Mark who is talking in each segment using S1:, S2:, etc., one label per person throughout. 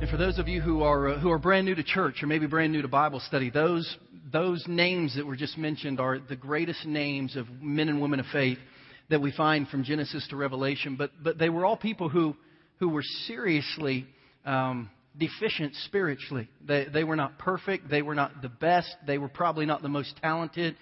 S1: And for those of you who are uh, who are brand new to church or maybe brand new to Bible study, those those names that were just mentioned are the greatest names of men and women of faith that we find from Genesis to Revelation. But but they were all people who who were seriously um, deficient spiritually. They they were not perfect. They were not the best. They were probably not the most talented.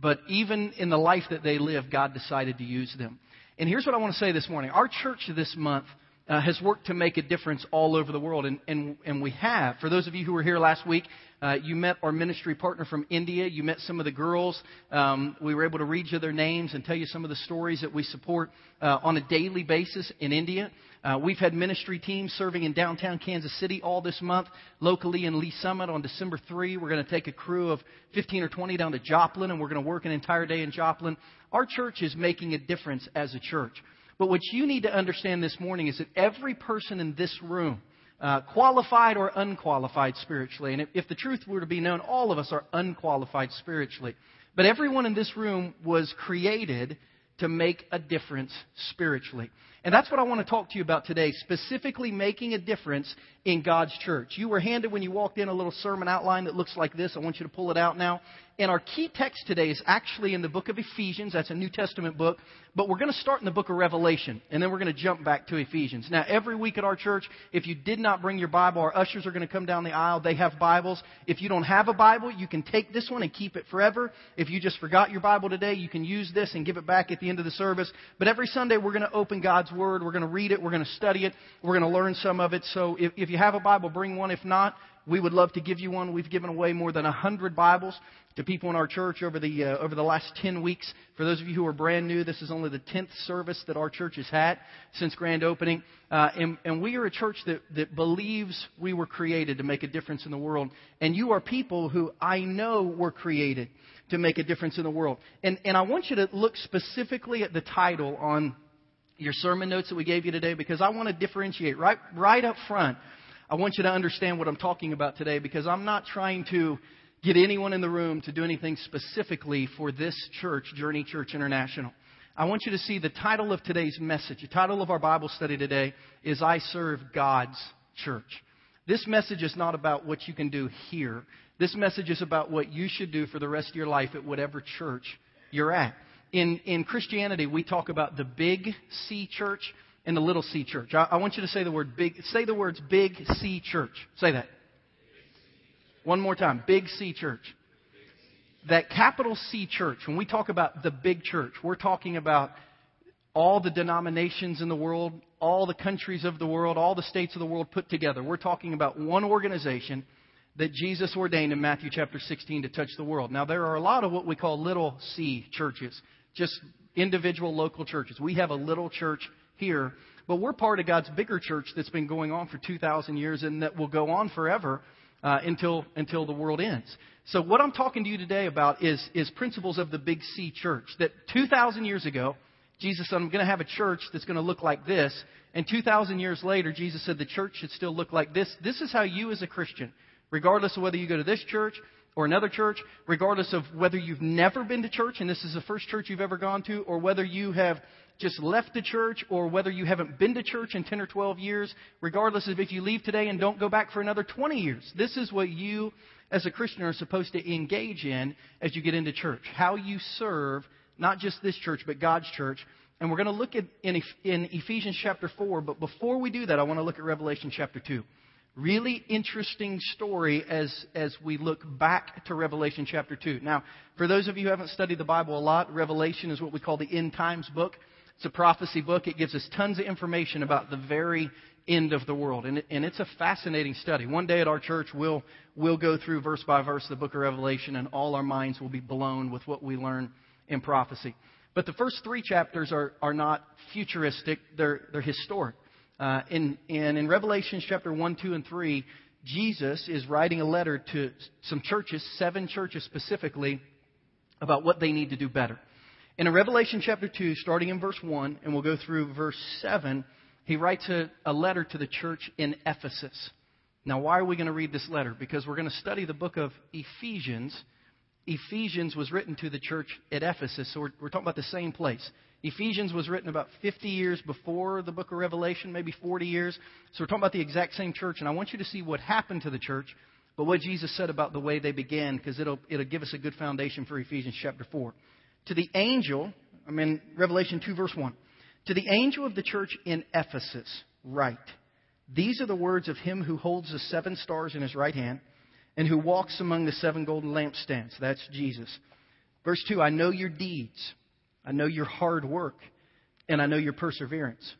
S1: But even in the life that they lived, God decided to use them. And here's what I want to say this morning: Our church this month uh, has worked to make a difference all over the world, and, and, and we have. For those of you who were here last week, uh, you met our ministry partner from India. You met some of the girls. Um, we were able to read you their names and tell you some of the stories that we support uh, on a daily basis in India. Uh, we've had ministry teams serving in downtown Kansas City all this month. Locally in Lee Summit on December 3, we're going to take a crew of 15 or 20 down to Joplin, and we're going to work an entire day in Joplin. Our church is making a difference as a church. But what you need to understand this morning is that every person in this room, uh, qualified or unqualified spiritually, and if, if the truth were to be known, all of us are unqualified spiritually. But everyone in this room was created to make a difference spiritually. And that's what I want to talk to you about today, specifically making a difference in God's church. You were handed when you walked in a little sermon outline that looks like this. I want you to pull it out now. And our key text today is actually in the book of Ephesians. That's a New Testament book. But we're going to start in the book of Revelation, and then we're going to jump back to Ephesians. Now, every week at our church, if you did not bring your Bible, our ushers are going to come down the aisle. They have Bibles. If you don't have a Bible, you can take this one and keep it forever. If you just forgot your Bible today, you can use this and give it back at the end of the service. But every Sunday, we're going to open God's Word. We're going to read it. We're going to study it. We're going to learn some of it. So if, if you have a Bible, bring one. If not, we would love to give you one. We've given away more than a hundred Bibles to people in our church over the uh, over the last ten weeks. For those of you who are brand new, this is only the tenth service that our church has had since grand opening, uh, and, and we are a church that that believes we were created to make a difference in the world. And you are people who I know were created to make a difference in the world. And and I want you to look specifically at the title on your sermon notes that we gave you today because I want to differentiate right right up front I want you to understand what I'm talking about today because I'm not trying to get anyone in the room to do anything specifically for this church, Journey Church International. I want you to see the title of today's message. The title of our Bible study today is I Serve God's Church. This message is not about what you can do here. This message is about what you should do for the rest of your life at whatever church you're at. In, in Christianity, we talk about the big C church and the little C church. I, I want you to say the word big. Say the words big C church. Say that. One more time. Big C church. That capital C church, when we talk about the big church, we're talking about all the denominations in the world, all the countries of the world, all the states of the world put together. We're talking about one organization that Jesus ordained in Matthew chapter 16 to touch the world. Now, there are a lot of what we call little C churches, just individual local churches. We have a little church here. But we're part of God's bigger church that's been going on for 2,000 years and that will go on forever uh, until, until the world ends. So what I'm talking to you today about is, is principles of the Big C church. That 2,000 years ago, Jesus said, I'm going to have a church that's going to look like this. And 2,000 years later, Jesus said the church should still look like this. This is how you as a Christian, regardless of whether you go to this church or another church, regardless of whether you've never been to church and this is the first church you've ever gone to, or whether you have just left the church or whether you haven't been to church in 10 or 12 years, regardless of if you leave today and don't go back for another 20 years. This is what you, as a Christian, are supposed to engage in as you get into church. How you serve not just this church, but God's church. And we're going to look at in, Ephesians chapter 4, but before we do that, I want to look at Revelation chapter 2. Really interesting story as, as we look back to Revelation chapter 2. Now, for those of you who haven't studied the Bible a lot, Revelation is what we call the end times book. It's a prophecy book. It gives us tons of information about the very end of the world. And, and it's a fascinating study. One day at our church, we'll, we'll go through verse by verse the book of Revelation, and all our minds will be blown with what we learn in prophecy. But the first three chapters are, are not futuristic, they're, they're historic. Uh, in, and in Revelation chapter 1, 2, and 3, Jesus is writing a letter to some churches, seven churches specifically, about what they need to do better. And in Revelation chapter 2, starting in verse 1, and we'll go through verse 7, he writes a, a letter to the church in Ephesus. Now, why are we going to read this letter? Because we're going to study the book of Ephesians. Ephesians was written to the church at Ephesus, so we're, we're talking about the same place. Ephesians was written about 50 years before the book of Revelation, maybe 40 years. So we're talking about the exact same church, and I want you to see what happened to the church, but what Jesus said about the way they began, because it'll, it'll give us a good foundation for Ephesians chapter 4. To the angel, I mean, Revelation 2, verse 1. To the angel of the church in Ephesus, write These are the words of him who holds the seven stars in his right hand and who walks among the seven golden lampstands. That's Jesus. Verse 2 I know your deeds, I know your hard work, and I know your perseverance.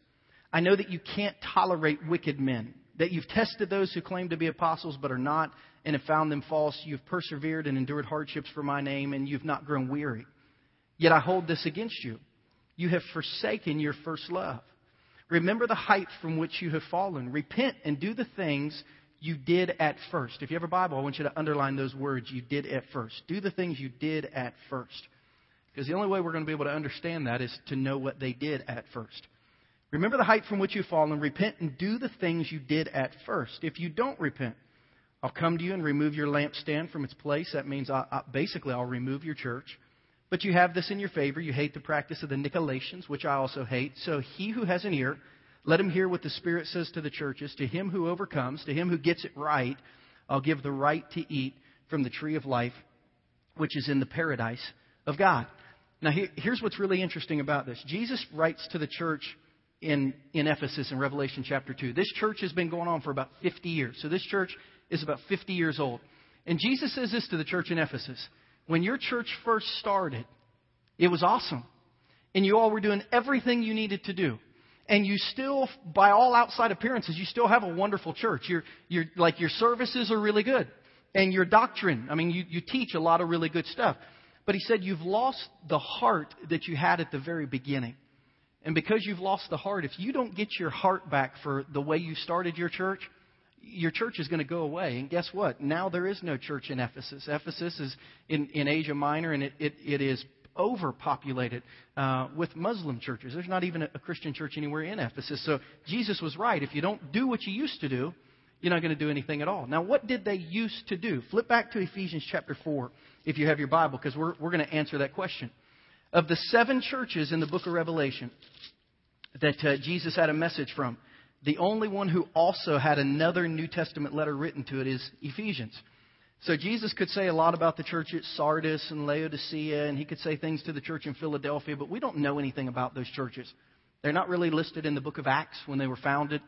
S1: I know that you can't tolerate wicked men, that you've tested those who claim to be apostles but are not, and have found them false. You've persevered and endured hardships for my name, and you've not grown weary. Yet I hold this against you. You have forsaken your first love. Remember the height from which you have fallen. Repent and do the things you did at first. If you have a Bible, I want you to underline those words you did at first. Do the things you did at first. Because the only way we're going to be able to understand that is to know what they did at first. Remember the height from which you've fallen. Repent and do the things you did at first. If you don't repent, I'll come to you and remove your lampstand from its place. That means I, I, basically I'll remove your church. But you have this in your favor. You hate the practice of the Nicolaitans, which I also hate. So he who has an ear, let him hear what the Spirit says to the churches. To him who overcomes, to him who gets it right, I'll give the right to eat from the tree of life, which is in the paradise of God. Now, here's what's really interesting about this. Jesus writes to the church in, in Ephesus in Revelation chapter 2. This church has been going on for about 50 years. So this church is about 50 years old. And Jesus says this to the church in Ephesus When your church first started, it was awesome. And you all were doing everything you needed to do and you still, by all outside appearances, you still have a wonderful church. Your, like your services are really good. And your doctrine, I mean, you, you teach a lot of really good stuff. But he said you've lost the heart that you had at the very beginning. And because you've lost the heart, if you don't get your heart back for the way you started your church, your church is going to go away. And guess what? Now there is no church in Ephesus. Ephesus is in, in Asia Minor, and it, it, it is overpopulated uh, with Muslim churches. There's not even a, a Christian church anywhere in Ephesus. So Jesus was right. If you don't do what you used to do, you're not going to do anything at all. Now, what did they used to do? Flip back to Ephesians chapter 4 if you have your Bible, because we're, we're going to answer that question. Of the seven churches in the book of Revelation that uh, Jesus had a message from, the only one who also had another New Testament letter written to it is Ephesians. So Jesus could say a lot about the church at Sardis and Laodicea, and he could say things to the church in Philadelphia, but we don't know anything about those churches. They're not really listed in the book of Acts when they were founded.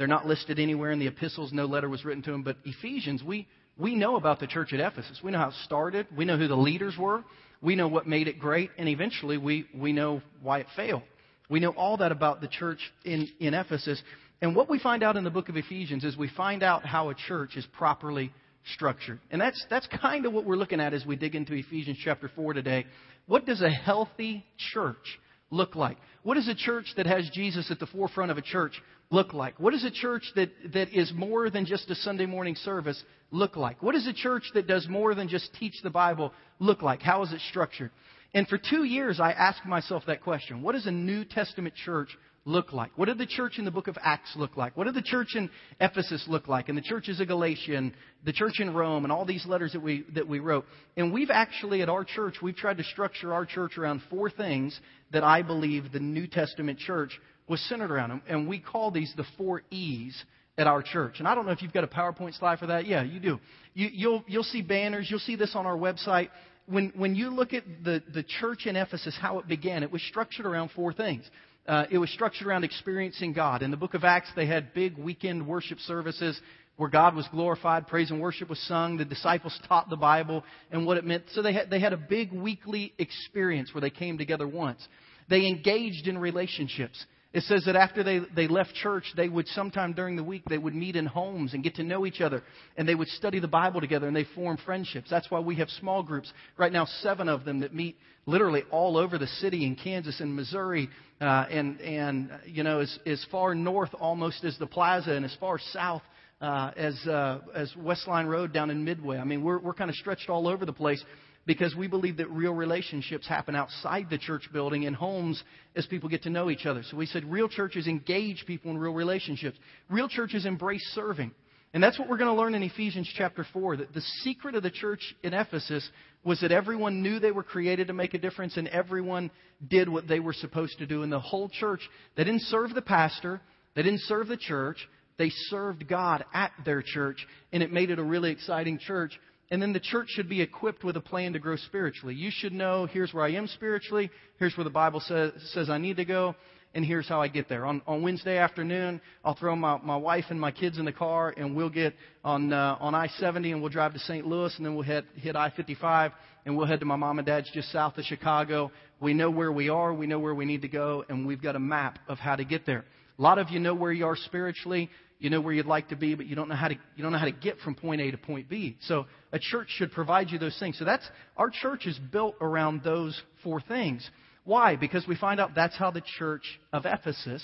S1: They're not listed anywhere in the epistles. No letter was written to them. But Ephesians, we, we know about the church at Ephesus. We know how it started. We know who the leaders were. We know what made it great. And eventually, we, we know why it failed. We know all that about the church in, in Ephesus. And what we find out in the book of Ephesians is we find out how a church is properly structured. And that's, that's kind of what we're looking at as we dig into Ephesians chapter 4 today. What does a healthy church look like? What does a church that has Jesus at the forefront of a church look like? What does a church that, that is more than just a Sunday morning service look like? What does a church that does more than just teach the Bible look like? How is it structured? And for two years, I asked myself that question. What does a New Testament church look like? What did the church in the book of Acts look like? What did the church in Ephesus look like? And the churches of Galatia and the church in Rome and all these letters that we, that we wrote. And we've actually, at our church, we've tried to structure our church around four things that I believe the New Testament church was centered around. And we call these the four E's at our church. And I don't know if you've got a PowerPoint slide for that. Yeah, you do. You, you'll, you'll see banners. You'll see this on our website. When, when you look at the, the church in Ephesus, how it began, it was structured around four things uh, it was structured around experiencing God. In the book of Acts, they had big weekend worship services where God was glorified, praise and worship was sung, the disciples taught the Bible and what it meant. So they had, they had a big weekly experience where they came together once. They engaged in relationships. It says that after they, they left church, they would sometime during the week, they would meet in homes and get to know each other. And they would study the Bible together and they form friendships. That's why we have small groups. Right now, seven of them that meet literally all over the city in Kansas and Missouri. Uh, and, and, you know, as, as far north almost as the plaza and as far south uh, as, uh, as Westline Road down in Midway. I mean, we're, we're kind of stretched all over the place because we believe that real relationships happen outside the church building in homes as people get to know each other. So we said real churches engage people in real relationships. Real churches embrace serving. And that's what we're going to learn in Ephesians chapter 4 that the secret of the church in Ephesus was that everyone knew they were created to make a difference and everyone did what they were supposed to do. And the whole church, they didn't serve the pastor, they didn't serve the church, they served God at their church, and it made it a really exciting church. And then the church should be equipped with a plan to grow spiritually. You should know here's where I am spiritually, here's where the Bible says, says I need to go, and here's how I get there. On, on Wednesday afternoon, I'll throw my, my wife and my kids in the car, and we'll get on uh, on I-70, and we'll drive to St. Louis, and then we'll head, hit I-55, and we'll head to my mom and dad's just south of Chicago. We know where we are, we know where we need to go, and we've got a map of how to get there. A lot of you know where you are spiritually. You know where you'd like to be, but you don't know how to you don't know how to get from point A to point B. So a church should provide you those things. So that's our church is built around those four things. Why? Because we find out that's how the church of Ephesus,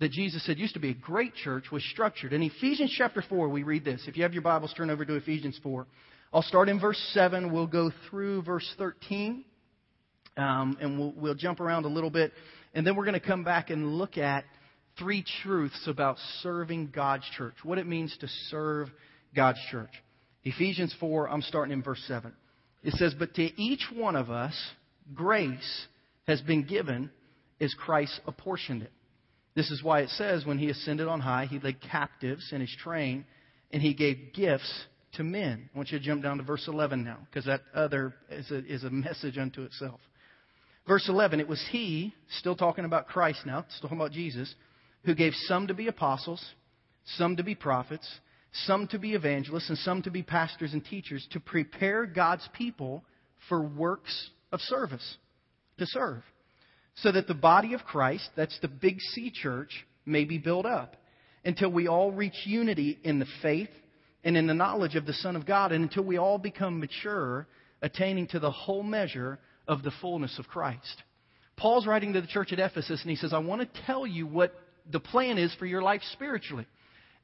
S1: that Jesus said used to be a great church, was structured. In Ephesians chapter 4, we read this. If you have your Bibles, turn over to Ephesians 4. I'll start in verse 7. We'll go through verse 13, um, and we'll, we'll jump around a little bit. And then we're going to come back and look at three truths about serving God's church, what it means to serve God's church. Ephesians 4, I'm starting in verse 7. It says, But to each one of us, grace has been given as Christ apportioned it. This is why it says, when he ascended on high, he led captives in his train, and he gave gifts to men. I want you to jump down to verse 11 now, because that other is a, is a message unto itself. Verse 11, it was he, still talking about Christ now, still talking about Jesus, who gave some to be apostles, some to be prophets, some to be evangelists, and some to be pastors and teachers to prepare God's people for works of service to serve, so that the body of Christ, that's the big C church, may be built up until we all reach unity in the faith and in the knowledge of the Son of God, and until we all become mature, attaining to the whole measure of the fullness of Christ. Paul's writing to the church at Ephesus, and he says, I want to tell you what the plan is for your life spiritually.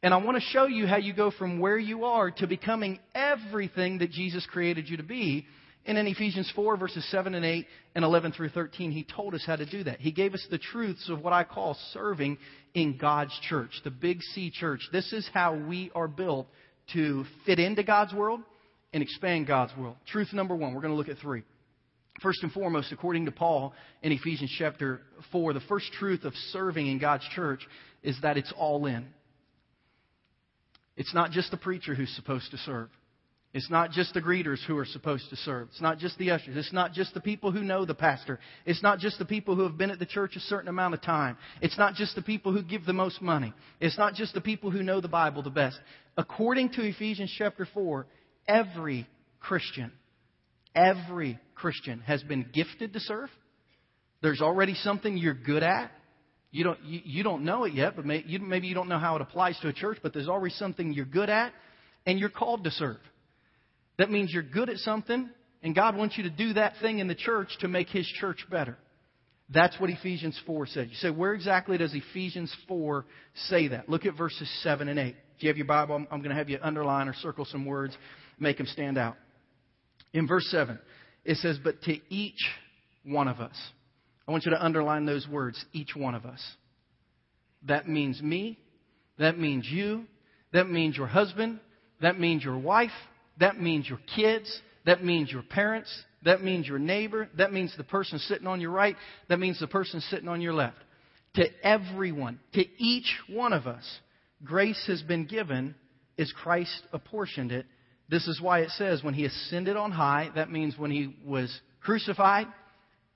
S1: And I want to show you how you go from where you are to becoming everything that Jesus created you to be and in Ephesians 4, verses 7 and 8 and 11 through 13, he told us how to do that. He gave us the truths of what I call serving in God's church, the Big C church. This is how we are built to fit into God's world and expand God's world. Truth number one, we're going to look at three. First and foremost, according to Paul in Ephesians chapter 4, the first truth of serving in God's church is that it's all in. It's not just the preacher who's supposed to serve. It's not just the greeters who are supposed to serve. It's not just the ushers. It's not just the people who know the pastor. It's not just the people who have been at the church a certain amount of time. It's not just the people who give the most money. It's not just the people who know the Bible the best. According to Ephesians chapter 4, every Christian, every Christian has been gifted to serve. There's already something you're good at. You don't, you, you don't know it yet, but may, you, maybe you don't know how it applies to a church, but there's already something you're good at, and you're called to serve. That means you're good at something, and God wants you to do that thing in the church to make His church better. That's what Ephesians 4 says. You say, where exactly does Ephesians 4 say that? Look at verses 7 and 8. If you have your Bible, I'm, I'm going to have you underline or circle some words, make them stand out. In verse 7, it says, But to each one of us. I want you to underline those words, each one of us. That means me. That means you. That means your husband. That means your wife. That means your kids. That means your parents. That means your neighbor. That means the person sitting on your right. That means the person sitting on your left. To everyone, to each one of us, grace has been given as Christ apportioned it. This is why it says when he ascended on high, that means when he was crucified,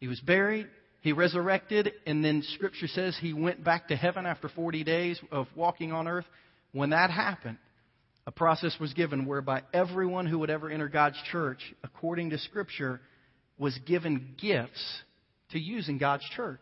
S1: he was buried, he resurrected, and then Scripture says he went back to heaven after 40 days of walking on earth. When that happened, a process was given whereby everyone who would ever enter God's church, according to Scripture, was given gifts to use in God's church.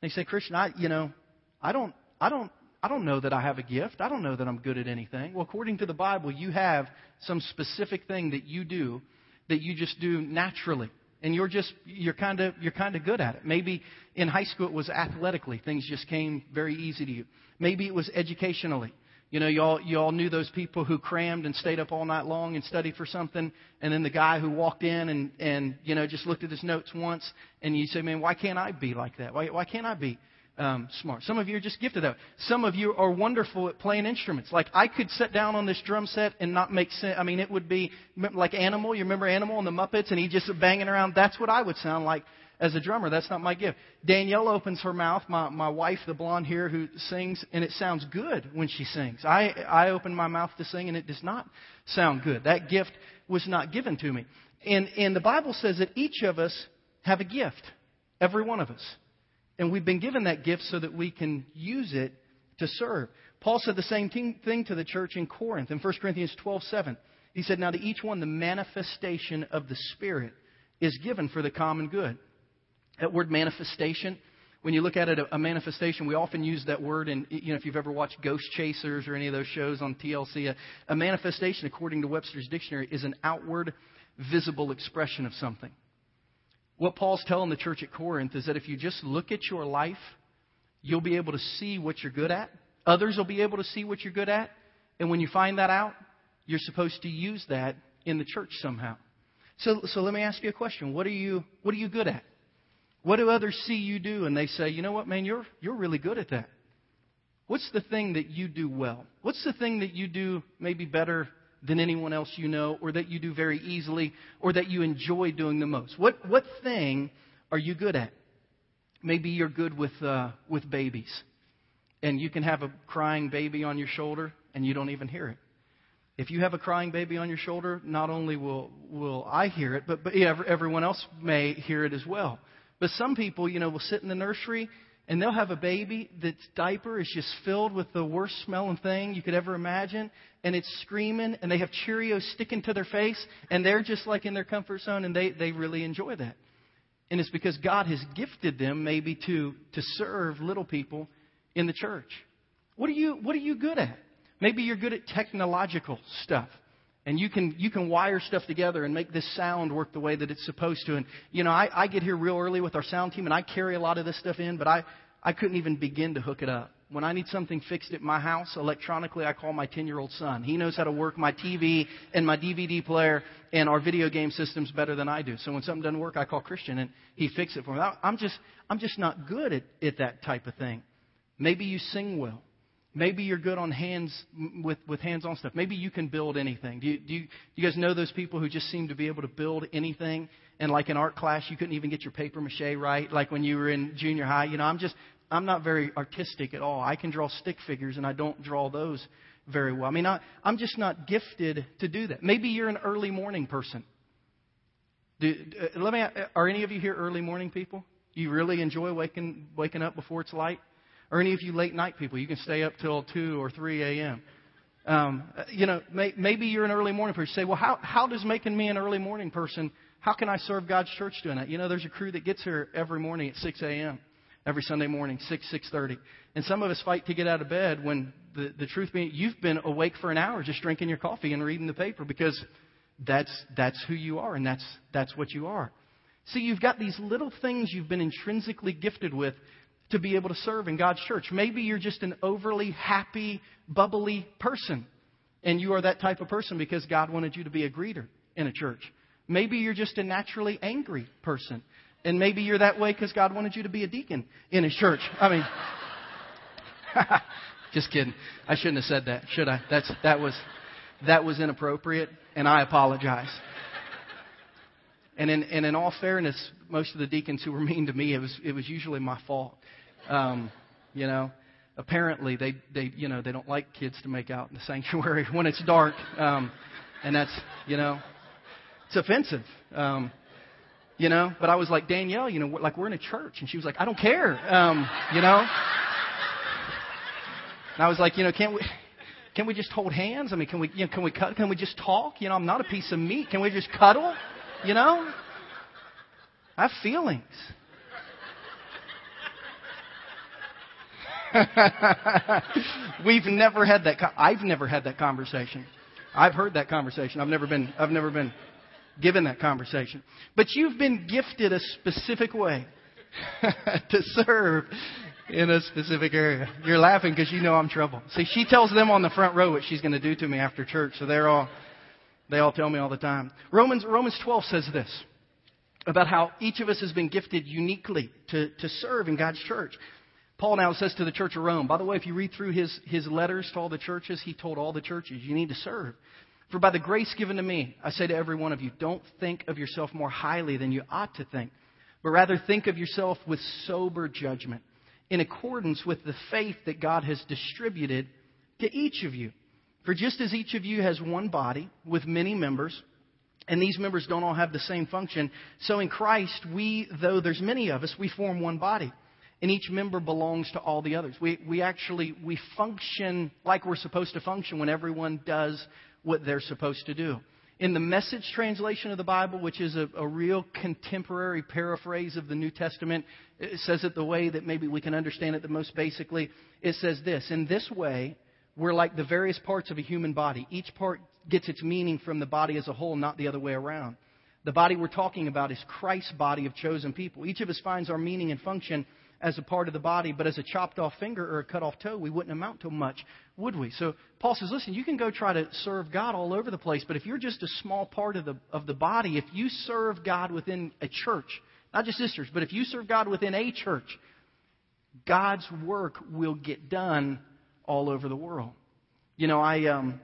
S1: They say, Christian, I, you know, I don't, I don't, I don't know that I have a gift. I don't know that I'm good at anything. Well, according to the Bible, you have some specific thing that you do that you just do naturally. And you're just, you're kind of, you're kind of good at it. Maybe in high school it was athletically. Things just came very easy to you. Maybe it was educationally. You know, you all, you all knew those people who crammed and stayed up all night long and studied for something, and then the guy who walked in and, and you know, just looked at his notes once, and you say, man, why can't I be like that? Why, why can't I be um, smart. Some of you are just gifted that. Some of you are wonderful at playing instruments. Like I could sit down on this drum set and not make sense. I mean, it would be like Animal. You remember Animal and the Muppets, and he just banging around. That's what I would sound like as a drummer. That's not my gift. Danielle opens her mouth, my, my wife, the blonde here who sings, and it sounds good when she sings. I, I open my mouth to sing and it does not sound good. That gift was not given to me. And, and the Bible says that each of us have a gift. Every one of us. And we've been given that gift so that we can use it to serve. Paul said the same thing to the church in Corinth in 1 Corinthians 12 7. He said, Now to each one, the manifestation of the Spirit is given for the common good. That word manifestation, when you look at it, a manifestation, we often use that word in, you know, if you've ever watched Ghost Chasers or any of those shows on TLC, a, a manifestation, according to Webster's Dictionary, is an outward, visible expression of something. What Paul's telling the church at Corinth is that if you just look at your life, you'll be able to see what you're good at. Others will be able to see what you're good at. And when you find that out, you're supposed to use that in the church somehow. So, so let me ask you a question. What are you, what are you good at? What do others see you do and they say, you know what, man, you're, you're really good at that? What's the thing that you do well? What's the thing that you do maybe better than anyone else you know, or that you do very easily, or that you enjoy doing the most? What, what thing are you good at? Maybe you're good with, uh, with babies, and you can have a crying baby on your shoulder and you don't even hear it. If you have a crying baby on your shoulder, not only will, will I hear it, but, but yeah, everyone else may hear it as well. But some people, you know, will sit in the nursery and they'll have a baby that's diaper is just filled with the worst smelling thing you could ever imagine, and it's screaming, and they have Cheerios sticking to their face, and they're just like in their comfort zone, and they, they really enjoy that. And it's because God has gifted them maybe to, to serve little people in the church. What are you, what are you good at? Maybe you're good at technological stuff and you can you can wire stuff together and make this sound work the way that it's supposed to. And you know, I, I get here real early with our sound team, and I carry a lot of this stuff in, but I I couldn't even begin to hook it up. When I need something fixed at my house electronically, I call my 10 year old son. He knows how to work my TV and my DVD player and our video game systems better than I do. So when something doesn't work, I call Christian and he fixes it for me. I'm just, I'm just not good at, at that type of thing. Maybe you sing well. Maybe you're good on hands with, with hands-on stuff. Maybe you can build anything. Do you, do, you, do you guys know those people who just seem to be able to build anything? And like in art class, you couldn't even get your paper mache right. Like when you were in junior high, you know, I'm just, I'm not very artistic at all. I can draw stick figures, and I don't draw those very well. I mean, I, I'm just not gifted to do that. Maybe you're an early morning person. Do, uh, let me. Are any of you here early morning people? You really enjoy waking waking up before it's light? Or any of you late night people, you can stay up till 2 or 3 a.m. Um, you know, may, maybe you're an early morning person. You say, well, how, how does making me an early morning person, how can I serve God's church doing that? You know, there's a crew that gets here every morning at 6 a.m., every Sunday morning, 6, 6.30. And some of us fight to get out of bed when the, the truth being, you've been awake for an hour just drinking your coffee and reading the paper because that's, that's who you are and that's, that's what you are. See, you've got these little things you've been intrinsically gifted with to be able to serve in God's church. Maybe you're just an overly happy, bubbly person, and you are that type of person because God wanted you to be a greeter in a church. Maybe you're just a naturally angry person, and maybe you're that way because God wanted you to be a deacon in His church. I mean, just kidding. I shouldn't have said that, should I? That's that was that was inappropriate, and I apologize. And in, and in all fairness, most of the deacons who were mean to me, it was, it was usually my fault. Um, you know, apparently they, they, you know, they don't like kids to make out in the sanctuary when it's dark. Um, and that's, you know, it's offensive. Um, you know, but I was like, Danielle, you know, like we're in a church. And she was like, I don't care. Um, you know? And I was like, you know, can't we, can we just hold hands? I mean, can we, you know, can we, can we just talk? You know, I'm not a piece of meat. Can we just cuddle? You know? I have feelings. We've never had that. I've never had that conversation. I've heard that conversation. I've never been. I've never been given that conversation. But you've been gifted a specific way to serve in a specific area. You're laughing because you know I'm trouble. See, she tells them on the front row what she's going to do to me after church, so they're all they all tell me all the time. Romans Romans 12 says this about how each of us has been gifted uniquely to, to serve in God's church. Paul now says to the church of Rome, by the way, if you read through his, his letters to all the churches, he told all the churches, you need to serve. For by the grace given to me, I say to every one of you, don't think of yourself more highly than you ought to think, but rather think of yourself with sober judgment, in accordance with the faith that God has distributed to each of you. For just as each of you has one body with many members, and these members don't all have the same function, so in Christ, we, though there's many of us, we form one body. And each member belongs to all the others. We, we actually, we function like we're supposed to function when everyone does what they're supposed to do. In the message translation of the Bible, which is a, a, real contemporary paraphrase of the New Testament, it says it the way that maybe we can understand it the most basically. It says this In this way, we're like the various parts of a human body. Each part gets its meaning from the body as a whole, not the other way around. The body we're talking about is Christ's body of chosen people. Each of us finds our meaning and function as a part of the body, but as a chopped off finger or a cut off toe, we wouldn't amount to much, would we? So Paul says, listen, you can go try to serve God all over the place, but if you're just a small part of the, of the body, if you serve God within a church, not just sisters, but if you serve God within a church, God's work will get done all over the world. You know, I um,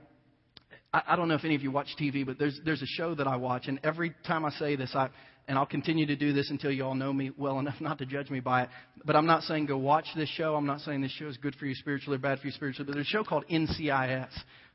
S1: I, I don't know if any of you watch TV, but there's there's a show that I watch, and every time I say this, I and I'll continue to do this until you all know me well enough not to judge me by it. But I'm not saying go watch this show. I'm not saying this show is good for you spiritually or bad for you spiritually. But there's a show called NCIS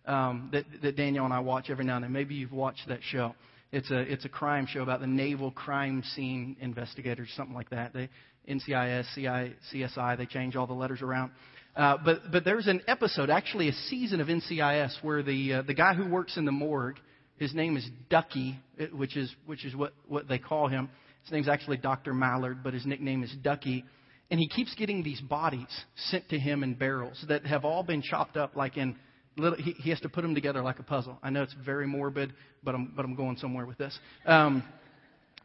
S1: um, that, that Danielle and I watch every now and then. Maybe you've watched that show. It's a it's a crime show about the naval crime scene investigators, something like that. They NCIS, CI, CSI, they change all the letters around. Uh, but but there's an episode, actually a season of NCIS, where the uh, the guy who works in the morgue, his name is Ducky, which is which is what what they call him. His name's actually Dr. Mallard, but his nickname is Ducky. And he keeps getting these bodies sent to him in barrels that have all been chopped up like in little. He, he has to put them together like a puzzle. I know it's very morbid, but I'm but I'm going somewhere with this. Um,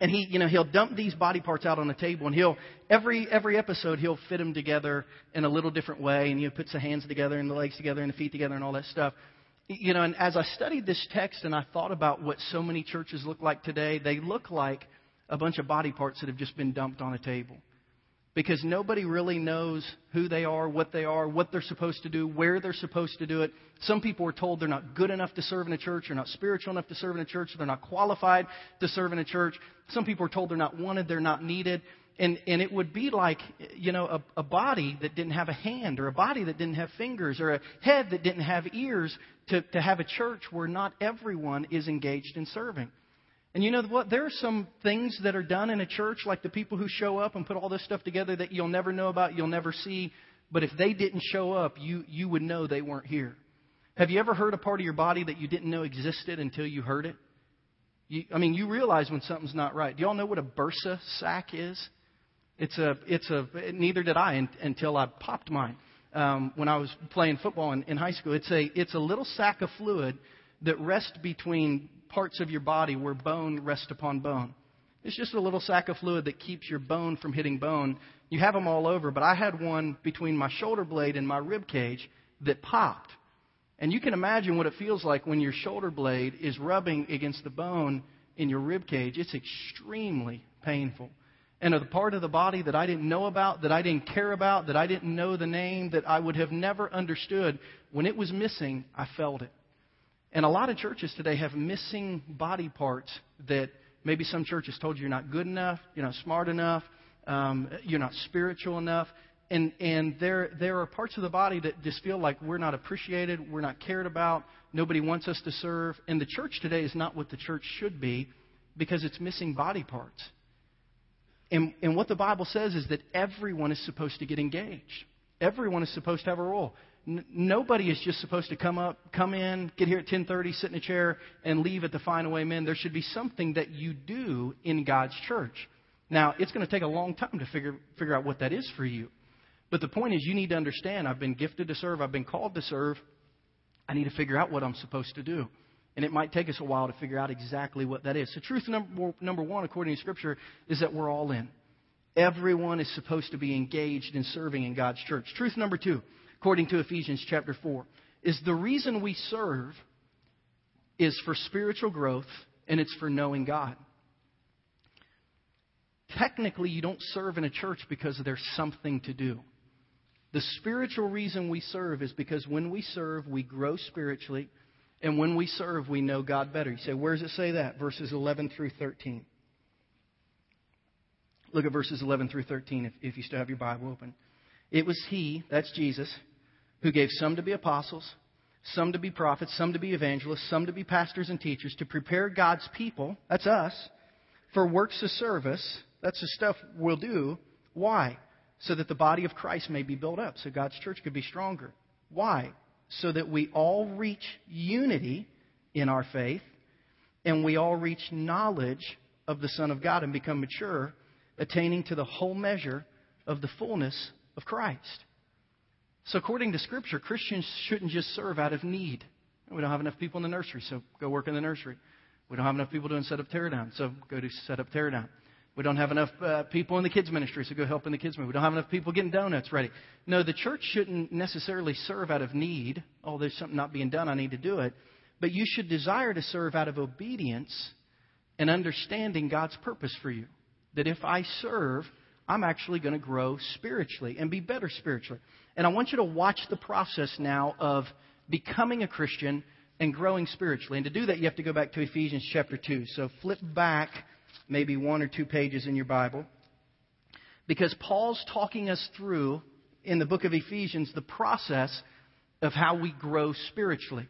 S1: and he, you know, he'll dump these body parts out on the table, and he'll every every episode he'll fit them together in a little different way, and he puts the hands together and the legs together and the feet together and all that stuff. You know, and as I studied this text and I thought about what so many churches look like today, they look like a bunch of body parts that have just been dumped on a table because nobody really knows who they are, what they are, what they're supposed to do, where they're supposed to do it. Some people are told they're not good enough to serve in a church, they're not spiritual enough to serve in a church, they're not qualified to serve in a church. Some people are told they're not wanted, they're not needed. And, and it would be like, you know, a, a body that didn't have a hand, or a body that didn't have fingers, or a head that didn't have ears to, to have a church where not everyone is engaged in serving. And you know what? There are some things that are done in a church, like the people who show up and put all this stuff together that you'll never know about, you'll never see. But if they didn't show up, you, you would know they weren't here. Have you ever heard a part of your body that you didn't know existed until you heard it? You, I mean, you realize when something's not right. Do y'all know what a bursa sac is? It's a, it's a, neither did I until I popped mine um, when I was playing football in, in high school. It's a, it's a little sac of fluid that rests between parts of your body where bone rests upon bone. It's just a little sack of fluid that keeps your bone from hitting bone. You have them all over, but I had one between my shoulder blade and my rib cage that popped. And you can imagine what it feels like when your shoulder blade is rubbing against the bone in your rib cage. It's extremely painful. And a part of the body that I didn't know about, that I didn't care about, that I didn't know the name, that I would have never understood, when it was missing, I felt it. And a lot of churches today have missing body parts that maybe some churches told you you're not good enough, you're not smart enough, um, you're not spiritual enough. And, and there, there are parts of the body that just feel like we're not appreciated, we're not cared about, nobody wants us to serve. And the church today is not what the church should be because it's missing body parts. And, and what the Bible says is that everyone is supposed to get engaged. Everyone is supposed to have a role N- nobody is just supposed to come up, come in, get here at 10:30, sit in a chair, and leave at the final way amen. There should be something that you do in God's church. Now, it's going to take a long time to figure figure out what that is for you. But the point is, you need to understand. I've been gifted to serve. I've been called to serve. I need to figure out what I'm supposed to do. And it might take us a while to figure out exactly what that is. So, truth number, number one, according to Scripture, is that we're all in. Everyone is supposed to be engaged in serving in God's church. Truth number two, according to Ephesians chapter 4, is the reason we serve is for spiritual growth and it's for knowing God. Technically, you don't serve in a church because there's something to do. The spiritual reason we serve is because when we serve, we grow spiritually, and when we serve, we know God better. You say, where does it say that? Verses 11 through 13. Look at verses 11 through 13 if, if you still have your Bible open. It was He, that's Jesus, who gave some to be apostles, some to be prophets, some to be evangelists, some to be pastors and teachers, to prepare God's people, that's us, for works of service. That's the stuff we'll do. Why? So that the body of Christ may be built up, so God's church could be stronger. Why? So that we all reach unity in our faith and we all reach knowledge of the Son of God and become mature, attaining to the whole measure of the fullness of Christ. So, according to Scripture, Christians shouldn't just serve out of need. We don't have enough people in the nursery, so go work in the nursery. We don't have enough people doing set up teardown, so go to set up teardown. We don't have enough uh, people in the kids ministry, so go help in the kids ministry. We don't have enough people getting donuts ready. No, the church shouldn't necessarily serve out of need. Oh, there's something not being done, I need to do it. But you should desire to serve out of obedience and understanding God's purpose for you. That if I serve, I'm actually going to grow spiritually and be better spiritually. And I want you to watch the process now of becoming a Christian and growing spiritually. And to do that, you have to go back to Ephesians chapter 2. So flip back maybe one or two pages in your Bible. Because Paul's talking us through in the book of Ephesians the process of how we grow spiritually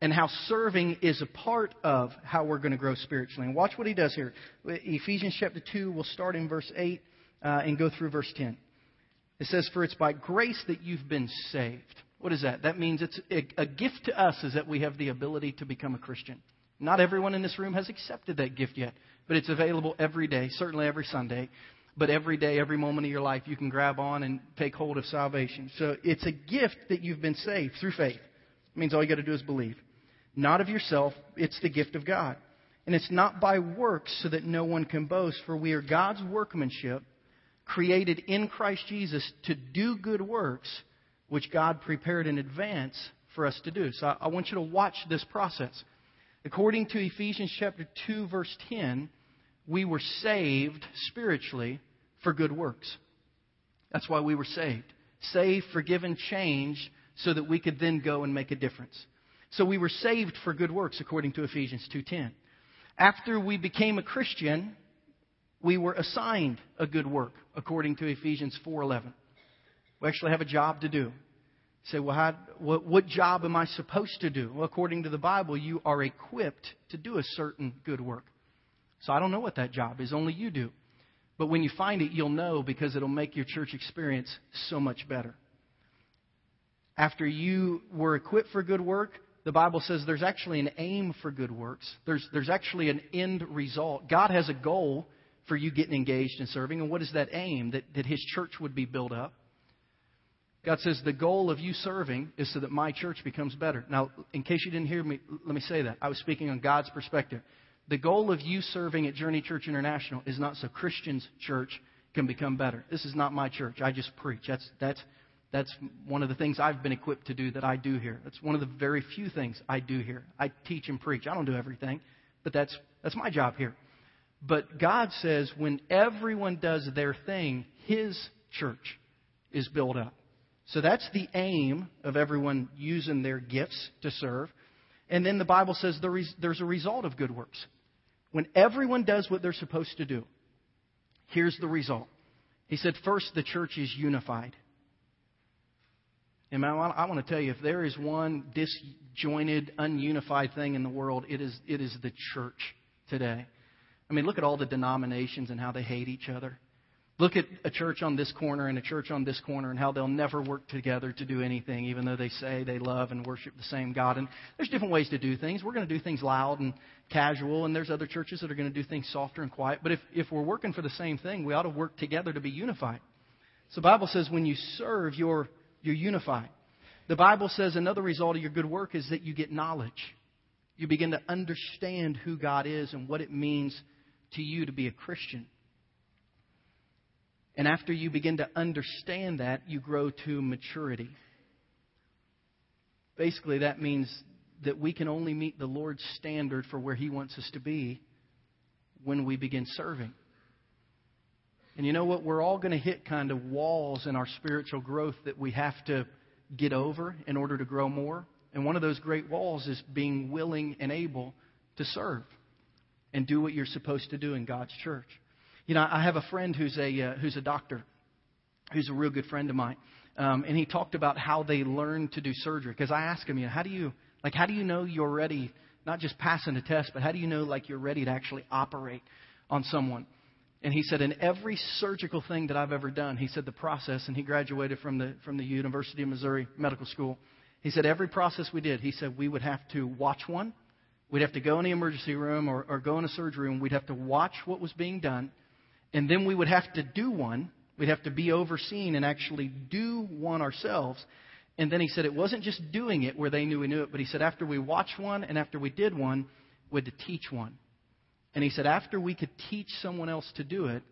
S1: and how serving is a part of how we're going to grow spiritually. And watch what he does here. Ephesians chapter 2, we'll start in verse 8 uh, and go through verse 10. It says, For it's by grace that you've been saved. What is that? That means it's a, a gift to us is that we have the ability to become a Christian. Not everyone in this room has accepted that gift yet, but it's available every day, certainly every Sunday. But every day, every moment of your life, you can grab on and take hold of salvation. So it's a gift that you've been saved through faith. It means all you got to do is believe. Not of yourself, it's the gift of God. And it's not by works so that no one can boast, for we are God's workmanship, created in Christ Jesus to do good works, which God prepared in advance for us to do. So I, I want you to watch this process. According to Ephesians chapter 2 verse 10, we were saved spiritually for good works. That's why we were saved. Saved, forgiven, changed so that we could then go and make a difference. So we were saved for good works according to Ephesians 2:10. After we became a Christian, we were assigned a good work according to Ephesians 4:11. We actually have a job to do. You say, well, how, what, what job am I supposed to do? Well, according to the Bible, you are equipped to do a certain good work. So I don't know what that job is. Only you do. But when you find it, you'll know because it'll make your church experience so much better. After you were equipped for good work, the Bible says there's actually an aim for good works. There's, there's actually an end result. God has a goal for you getting engaged in serving. And what is that aim? That, that His church would be built up. God says the goal of you serving is so that my church becomes better. Now, in case you didn't hear me, let me say that. I was speaking on God's perspective. The goal of you serving at Journey Church International is not so Christians' church can become better. This is not my church. I just preach. That's, that's, that's one of the things I've been equipped to do that I do here. That's one of the very few things I do here. I teach and preach. I don't do everything, but that's, that's my job here. But God says when everyone does their thing, His church is built up. So that's the aim of everyone using their gifts to serve. And then the Bible says there's a result of good works. When everyone does what they're supposed to do, here's the result. He said, first, the church is unified. And I want to tell you, if there is one disjointed, ununified thing in the world, it is, it is the church today. I mean, look at all the denominations and how they hate each other. Look at a church on this corner and a church on this corner and how they'll never work together to do anything, even though they say they love and worship the same God. And there's different ways to do things. We're going to do things loud and casual, and there's other churches that are going to do things softer and quiet. But if, if we're working for the same thing, we ought to work together to be unified. So the Bible says when you serve, you're you're unified. The Bible says another result of your good work is that you get knowledge. You begin to understand who God is and what it means to you to be a Christian. And after you begin to understand that, you grow to maturity. Basically, that means that we can only meet the Lord's standard for where He wants us to be when we begin serving. And you know what? We're all going to hit kind of walls in our spiritual growth that we have to get over in order to grow more. And one of those great walls is being willing and able to serve and do what you're supposed to do in God's church. You know, I have a friend who's a uh, who's a doctor, who's a real good friend of mine, um, and he talked about how they learned to do surgery. Because I asked him, you know, how do you like how do you know you're ready, not just passing a test, but how do you know like you're ready to actually operate on someone? And he said, in every surgical thing that I've ever done, he said the process, and he graduated from the from the University of Missouri Medical School. He said every process we did, he said we would have to watch one, we'd have to go in the emergency room or, or go in a surgery room, we'd have to watch what was being done, and then we would have to do one. We'd have to be overseen and actually do one ourselves. And then he said it wasn't just doing it where they knew we knew it, but he said after we watched one and after we did one, we had to teach one. And he said, after we could teach someone else to do it,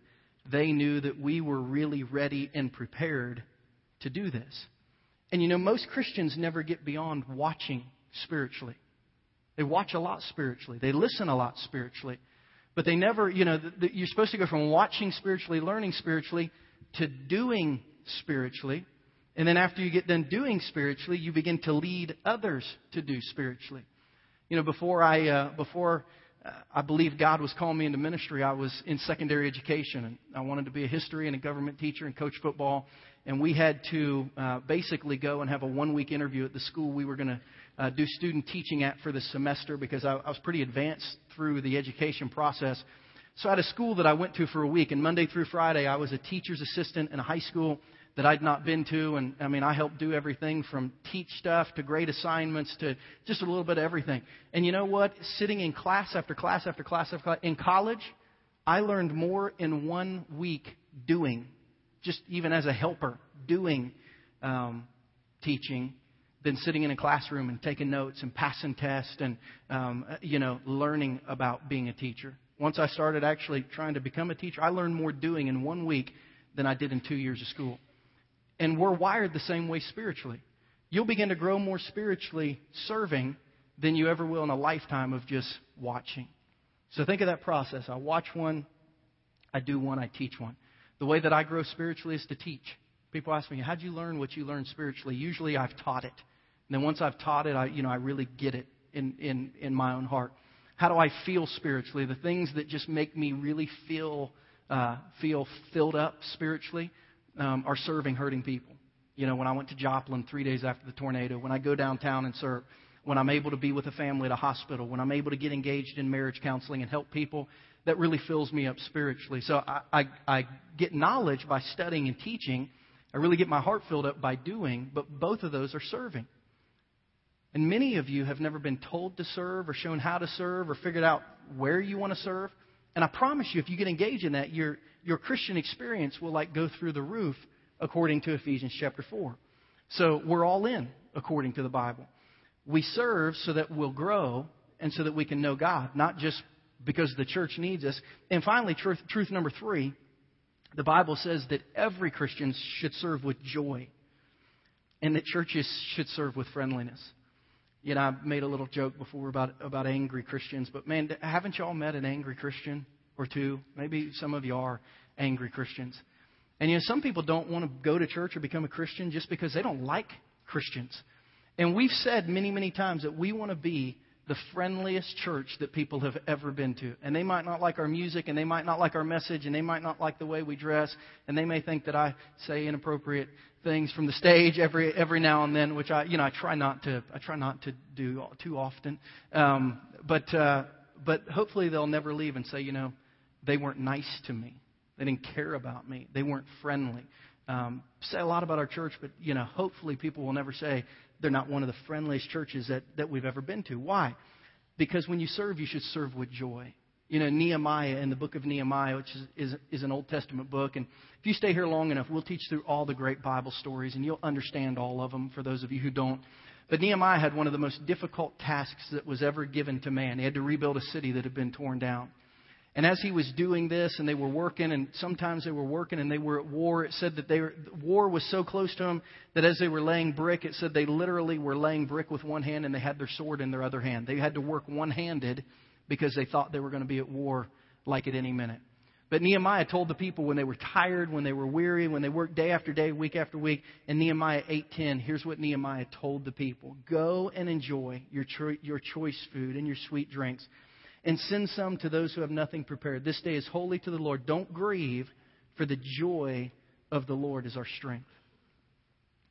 S1: they knew that we were really ready and prepared to do this. And you know, most Christians never get beyond watching spiritually. They watch a lot spiritually, they listen a lot spiritually. But they never, you know, the, the, you're supposed to go from watching spiritually, learning spiritually, to doing spiritually. And then after you get done doing spiritually, you begin to lead others to do spiritually. You know, before I, uh, before I believe God was calling me into ministry. I was in secondary education, and I wanted to be a history and a government teacher and coach football. And we had to uh, basically go and have a one week interview at the school we were going to uh, do student teaching at for the semester because I, I was pretty advanced through the education process. So I had a school that I went to for a week, and Monday through Friday, I was a teacher's assistant in a high school that I'd not been to. And I mean, I helped do everything from teach stuff to grade assignments to just a little bit of everything. And you know what? Sitting in class after class after class after class in college, I learned more in one week doing, just even as a helper, doing um, teaching than sitting in a classroom and taking notes and passing tests and um, you know learning about being a teacher. Once I started actually trying to become a teacher, I learned more doing in one week than I did in two years of school. And we're wired the same way spiritually. You'll begin to grow more spiritually serving than you ever will in a lifetime of just watching. So think of that process. I watch one, I do one, I teach one. The way that I grow spiritually is to teach. People ask me, how'd you learn what you learned spiritually? Usually I've taught it. Then once I've taught it, I, you know, I really get it in, in, in my own heart. How do I feel spiritually? The things that just make me really feel, uh, feel filled up spiritually um, are serving hurting people. You know, when I went to Joplin three days after the tornado, when I go downtown and serve, when I'm able to be with a family at a hospital, when I'm able to get engaged in marriage counseling and help people, that really fills me up spiritually. So I, I, I get knowledge by studying and teaching. I really get my heart filled up by doing, but both of those are serving. And many of you have never been told to serve or shown how to serve or figured out where you want to serve. And I promise you, if you get engaged in that, you're, your Christian experience will like go through the roof according to Ephesians chapter 4. So we're all in according to the Bible. We serve so that we'll grow and so that we can know God, not just because the church needs us. And finally, truth, truth number three the Bible says that every Christian should serve with joy and that churches should serve with friendliness. You know, I made a little joke before about, about angry Christians, but man, haven't y'all met an angry Christian? or two. Maybe some of you are angry Christians. And you know, some people don't want to go to church or become a Christian just because they don't like Christians. And we've said many, many times that we want to be the friendliest church that people have ever been to. And they might not like our music, and they might not like our message, and they might not like the way we dress, and they may think that I say inappropriate things from the stage every every now and then, which I you know I try not to I try not to do too often. Um, but uh, but hopefully they'll never leave and say you know they weren't nice to me. They didn't care about me. They weren't friendly. Um, say a lot about our church, but you know, hopefully people will never say they're not one of the friendliest churches that, that we've ever been to. Why? Because when you serve, you should serve with joy. You know, Nehemiah in the book of Nehemiah, which is, is, is an Old Testament book, and if you stay here long enough, we'll teach through all the great Bible stories, and you'll understand all of them for those of you who don't. But Nehemiah had one of the most difficult tasks that was ever given to man. He had to rebuild a city that had been torn down. And as he was doing this, and they were working, and sometimes they were working and they were at war, it said that they were, war was so close to them that as they were laying brick, it said they literally were laying brick with one hand and they had their sword in their other hand. They had to work one handed because they thought they were going to be at war like at any minute. But Nehemiah told the people when they were tired, when they were weary, when they worked day after day, week after week, in Nehemiah 8:10, here's what Nehemiah told the people: Go and enjoy your cho- your choice food and your sweet drinks, and send some to those who have nothing prepared. This day is holy to the Lord. Don't grieve, for the joy of the Lord is our strength.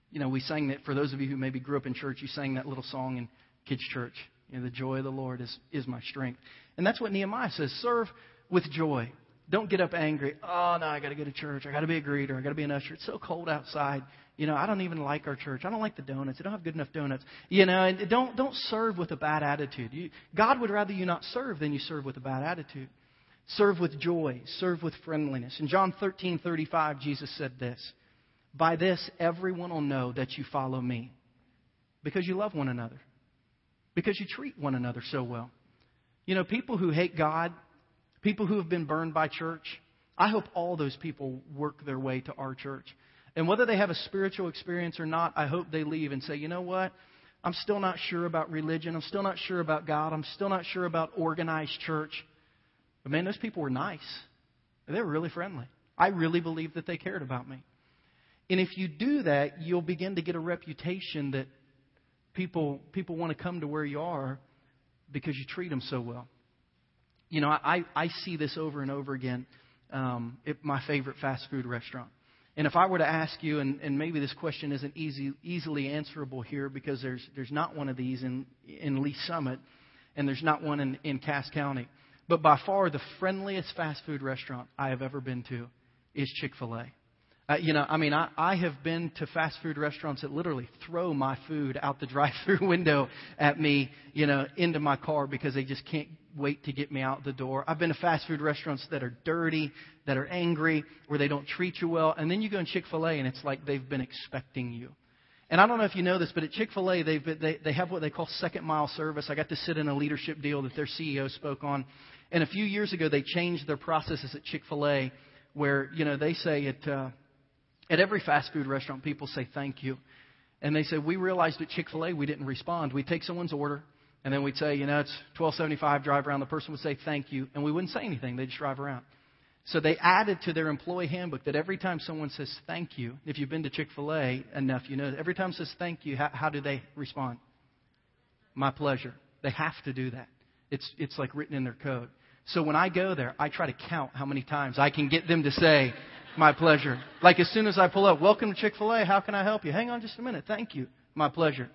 S1: You know, we sang that for those of you who maybe grew up in church, you sang that little song in kids' church. Know, the joy of the Lord is, is my strength. And that's what Nehemiah says. Serve with joy. Don't get up angry. Oh, no, I got to go to church. I got to be a greeter. I got to be an usher. It's so cold outside. You know, I don't even like our church. I don't like the donuts. They don't have good enough donuts. You know, and don't don't serve with a bad attitude. You, God would rather you not serve than you serve with a bad attitude. Serve with joy. Serve with friendliness. In John 13:35, Jesus said this: "By this, everyone will know that you follow me, because you love one another, because you treat one another so well." You know, people who hate God people who have been burned by church. I hope all those people work their way to our church. And whether they have a spiritual experience or not, I hope they leave and say, you know what? I'm still not sure about religion. I'm still not sure about God. I'm still not sure about organized church. But man, those people were nice. They were really friendly. I really believe that they cared about me. And if you do that, you'll begin to get a reputation that people people want to come to where you are because you treat them so well. You know, I, I see this over and over again um, at my favorite fast food restaurant. And if I were to ask you, and, and maybe this question isn't easy, easily answerable here because there's, there's not one of these in, in Lee Summit, and there's not one in, in Cass County. But by far, the friendliest fast food restaurant I have ever been to is Chick fil A. Uh, you know, I mean, I, I have been to fast food restaurants that literally throw my food out the drive-through window at me, you know, into my car because they just can't wait to get me out the door. I've been to fast food restaurants that are dirty, that are angry, where they don't treat you well, and then you go in Chick-fil-A and it's like they've been expecting you. And I don't know if you know this, but at Chick Fil A, they've they they have what they call second mile service. I got to sit in a leadership deal that their CEO spoke on, and a few years ago they changed their processes at Chick Fil A, where you know they say it. Uh, at every fast food restaurant, people say thank you. And they said, We realized at Chick fil A we didn't respond. We'd take someone's order, and then we'd say, You know, it's 1275, drive around. The person would say thank you, and we wouldn't say anything. They'd just drive around. So they added to their employee handbook that every time someone says thank you, if you've been to Chick fil A enough, you know, every time says thank you, how, how do they respond? My pleasure. They have to do that. It's, it's like written in their code. So when I go there, I try to count how many times I can get them to say, my pleasure. Like as soon as I pull up, welcome to Chick fil A. How can I help you? Hang on just a minute. Thank you. My pleasure.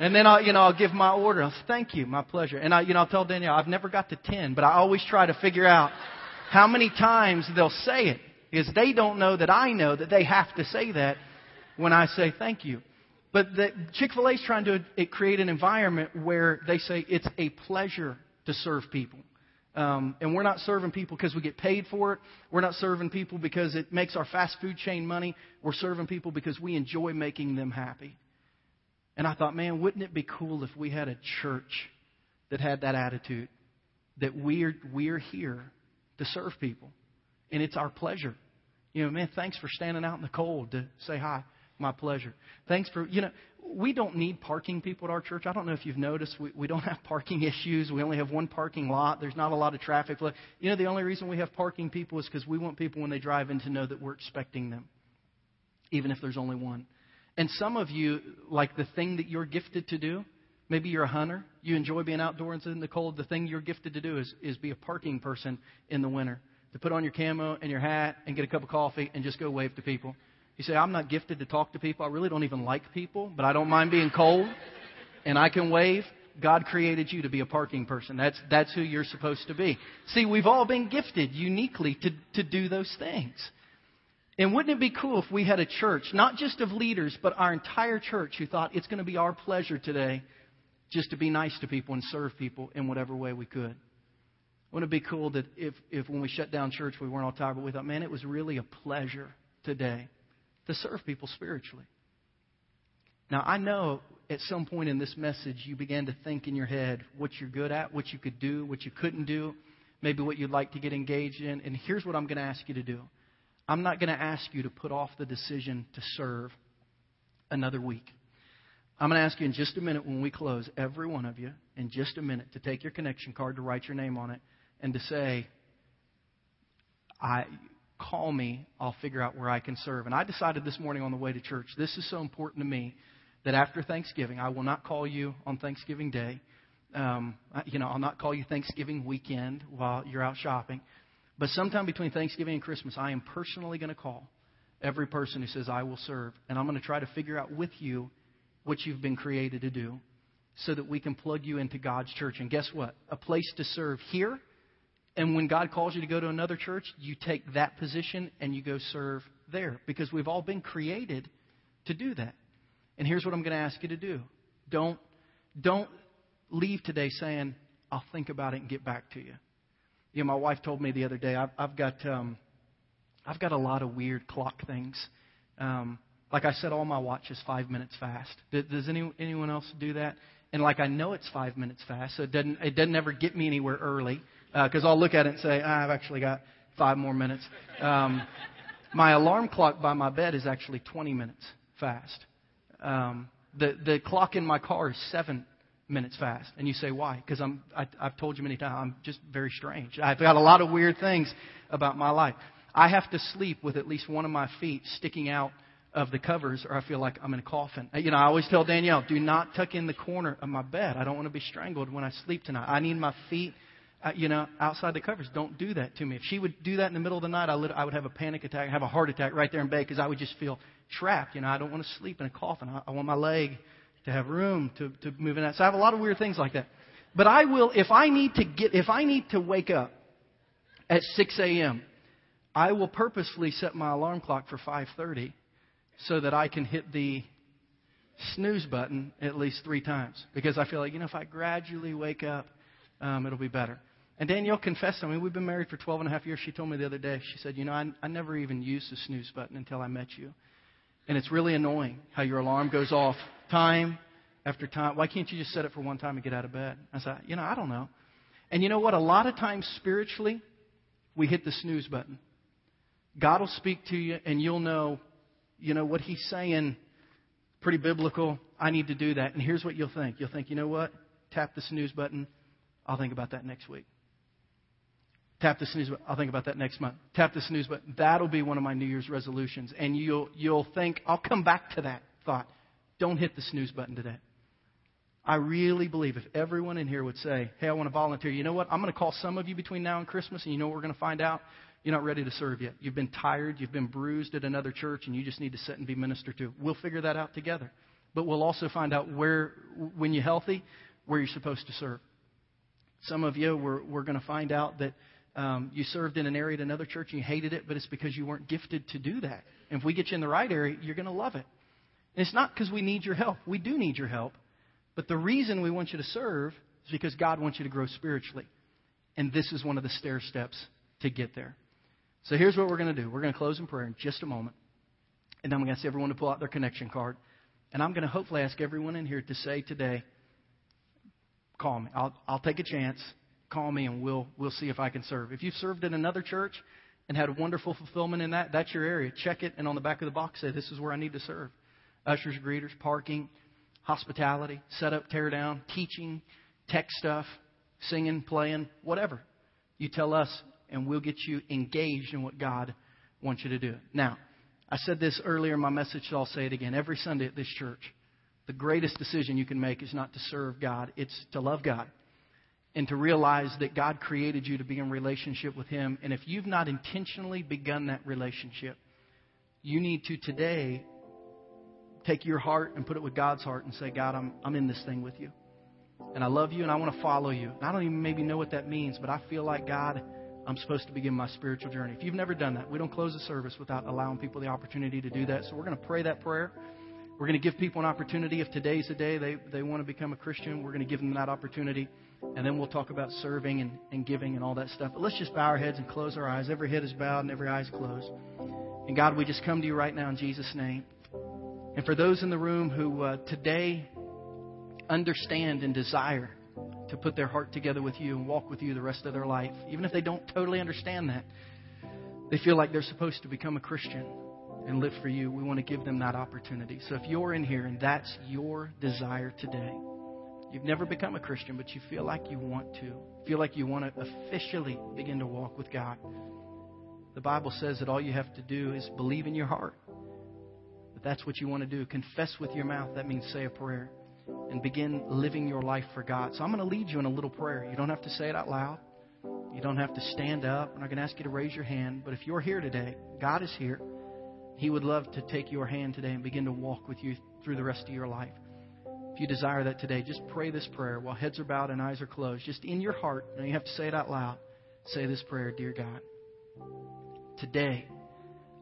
S1: And then I'll, you know, I'll give my order. I'll say, Thank you. My pleasure. And I, you know, I'll tell Danielle, I've never got to 10, but I always try to figure out how many times they'll say it. Because they don't know that I know that they have to say that when I say thank you. But Chick fil A is trying to create an environment where they say it's a pleasure to serve people. Um, and we're not serving people because we get paid for it. We're not serving people because it makes our fast food chain money. We're serving people because we enjoy making them happy. And I thought, man, wouldn't it be cool if we had a church that had that attitude? That we're, we're here to serve people. And it's our pleasure. You know, man, thanks for standing out in the cold to say hi. My pleasure. Thanks for, you know, we don't need parking people at our church. I don't know if you've noticed, we, we don't have parking issues. We only have one parking lot. There's not a lot of traffic. You know, the only reason we have parking people is because we want people when they drive in to know that we're expecting them, even if there's only one. And some of you, like the thing that you're gifted to do, maybe you're a hunter, you enjoy being outdoors in the cold. The thing you're gifted to do is, is be a parking person in the winter, to put on your camo and your hat and get a cup of coffee and just go wave to people. You say, I'm not gifted to talk to people. I really don't even like people, but I don't mind being cold and I can wave. God created you to be a parking person. That's, that's who you're supposed to be. See, we've all been gifted uniquely to, to do those things. And wouldn't it be cool if we had a church, not just of leaders, but our entire church who thought it's going to be our pleasure today just to be nice to people and serve people in whatever way we could? Wouldn't it be cool that if, if when we shut down church we weren't all tired, but we thought, man, it was really a pleasure today to serve people spiritually. Now, I know at some point in this message you began to think in your head what you're good at, what you could do, what you couldn't do, maybe what you'd like to get engaged in. And here's what I'm going to ask you to do I'm not going to ask you to put off the decision to serve another week. I'm going to ask you in just a minute when we close, every one of you, in just a minute, to take your connection card, to write your name on it, and to say, I call me, I'll figure out where I can serve. And I decided this morning on the way to church, this is so important to me that after Thanksgiving, I will not call you on Thanksgiving Day. Um, you know, I'll not call you Thanksgiving weekend while you're out shopping. But sometime between Thanksgiving and Christmas, I am personally going to call every person who says, I will serve. And I'm going to try to figure out with you what you've been created to do so that we can plug you into God's church. And guess what? A place to serve here. And when God calls you to go to another church, you take that position and you go serve there because we've all been created to do that. And here's what I'm going to ask you to do. Don't, don't leave today saying, I'll think about it and get back to you. You know, my wife told me the other day, I've, I've got, um, I've got a lot of weird clock things. Um, like I said, all my watch is five minutes fast. Does, does any, anyone else do that? And like I know it's five minutes fast, so it doesn't, it doesn't ever get me anywhere early because uh, I'll look at it and say, ah, I've actually got five more minutes. Um, my alarm clock by my bed is actually 20 minutes fast. Um, the the clock in my car is seven minutes fast. And you say, why? Because I'm, I, I've told you many times, I'm just very strange. I've got a lot of weird things about my life. I have to sleep with at least one of my feet sticking out of the covers or I feel like I'm in a coffin. You know, I always tell Danielle, do not tuck in the corner of my bed. I don't want to be strangled when I sleep tonight. I need my feet, uh, you know, outside the covers. Don't do that to me. If she would do that in the middle of the night, I, lit- I would have a panic attack, have a heart attack right there in bed because I would just feel trapped. You know, I don't want to sleep in a coffin. I, I want my leg to have room to, to move in that. So I have a lot of weird things like that. But I will, if I need to get, if I need to wake up at 6 a.m., I will purposefully set my alarm clock for 5:30 so that I can hit the snooze button at least three times because I feel like you know if I gradually wake up, um, it'll be better. And Danielle confessed. I mean, we've been married for 12 and a half years. She told me the other day. She said, "You know, I, I never even used the snooze button until I met you." And it's really annoying how your alarm goes off time after time. Why can't you just set it for one time and get out of bed? I said, you know, I don't know. And you know what? A lot of times spiritually, we hit the snooze button. God will speak to you and you'll know, you know, what He's saying, pretty biblical. I need to do that. And here's what you'll think. You'll think, you know what? Tap the snooze button. I'll think about that next week. Tap the snooze button. I'll think about that next month. Tap the snooze button. That'll be one of my New Year's resolutions. And you'll, you'll think, I'll come back to that thought. Don't hit the snooze button today. I really believe if everyone in here would say, Hey, I want to volunteer, you know what? I'm going to call some of you between now and Christmas, and you know what we're going to find out? You're not ready to serve yet. You've been tired, you've been bruised at another church, and you just need to sit and be ministered to. We'll figure that out together. But we'll also find out where, when you're healthy, where you're supposed to serve. Some of you, we're, we're going to find out that um, you served in an area at another church and you hated it, but it's because you weren't gifted to do that. And if we get you in the right area, you're going to love it. And it's not because we need your help. We do need your help. But the reason we want you to serve is because God wants you to grow spiritually. And this is one of the stair steps to get there. So here's what we're going to do. We're going to close in prayer in just a moment. And then I'm going to ask everyone to pull out their connection card. And I'm going to hopefully ask everyone in here to say today, call me. I'll, I'll take a chance call me and we'll, we'll see if I can serve. If you've served in another church and had a wonderful fulfillment in that, that's your area. Check it, and on the back of the box say, This is where I need to serve. Ushers, greeters, parking, hospitality, set up, tear down, teaching, tech stuff, singing, playing, whatever. You tell us, and we'll get you engaged in what God wants you to do. Now, I said this earlier in my message, so I'll say it again. Every Sunday at this church, the greatest decision you can make is not to serve God, it's to love God and to realize that God created you to be in relationship with Him. And if you've not intentionally begun that relationship, you need to today take your heart and put it with God's heart and say, God, I'm, I'm in this thing with you. And I love you and I want to follow you. And I don't even maybe know what that means, but I feel like, God, I'm supposed to begin my spiritual journey. If you've never done that, we don't close the service without allowing people the opportunity to do that. So we're going to pray that prayer. We're going to give people an opportunity. If today's the day they, they want to become a Christian, we're going to give them that opportunity. And then we'll talk about serving and, and giving and all that stuff. But let's just bow our heads and close our eyes. Every head is bowed and every eye is closed. And God, we just come to you right now in Jesus' name. And for those in the room who uh, today understand and desire to put their heart together with you and walk with you the rest of their life, even if they don't totally understand that, they feel like they're supposed to become a Christian and live for you, we want to give them that opportunity. So if you're in here and that's your desire today, you've never become a Christian, but you feel like you want to, feel like you want to officially begin to walk with God, The Bible says that all you have to do is believe in your heart. That that's what you want to do. Confess with your mouth. That means say a prayer. And begin living your life for God. So I'm going to lead you in a little prayer. You don't have to say it out loud. You don't have to stand up. I'm not going to ask you to raise your hand. But if you're here today, God is here. He would love to take your hand today and begin to walk with you through the rest of your life. If you desire that today, just pray this prayer while heads are bowed and eyes are closed. Just in your heart, now you have to say it out loud. Say this prayer Dear God, today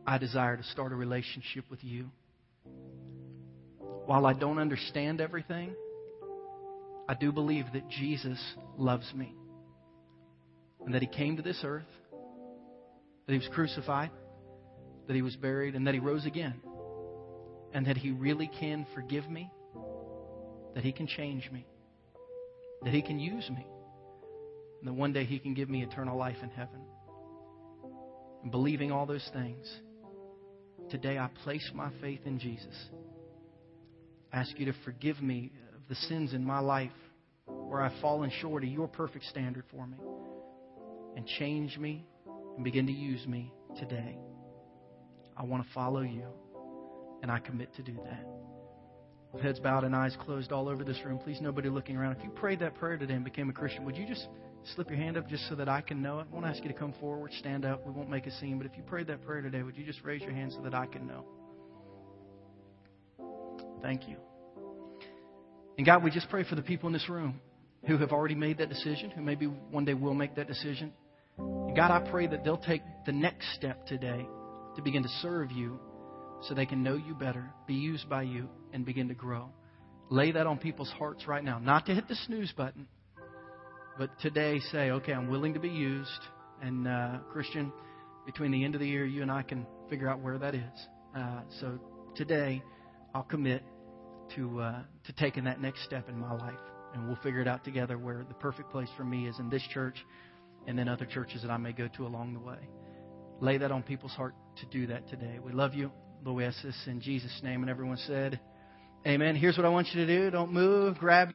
S1: I desire to start a relationship with you. While I don't understand everything, I do believe that Jesus loves me and that He came to this earth, that He was crucified, that He was buried, and that He rose again, and that He really can forgive me, that He can change me, that He can use me, and that one day He can give me eternal life in heaven. And believing all those things, today I place my faith in Jesus. I ask you to forgive me of the sins in my life where I've fallen short of your perfect standard for me and change me and begin to use me today. I want to follow you, and I commit to do that. With heads bowed and eyes closed all over this room, please nobody looking around. If you prayed that prayer today and became a Christian, would you just slip your hand up just so that I can know it? I won't ask you to come forward, stand up. We won't make a scene. But if you prayed that prayer today, would you just raise your hand so that I can know? Thank you. And God, we just pray for the people in this room who have already made that decision, who maybe one day will make that decision. And God, I pray that they'll take the next step today to begin to serve you so they can know you better, be used by you, and begin to grow. Lay that on people's hearts right now. Not to hit the snooze button, but today say, okay, I'm willing to be used. And, uh, Christian, between the end of the year, you and I can figure out where that is. Uh, so today, I'll commit to, uh, to taking that next step in my life. And we'll figure it out together where the perfect place for me is in this church and then other churches that I may go to along the way. Lay that on people's heart to do that today. We love you. Lord, we ask this in Jesus' name. And everyone said, Amen. Here's what I want you to do. Don't move. Grab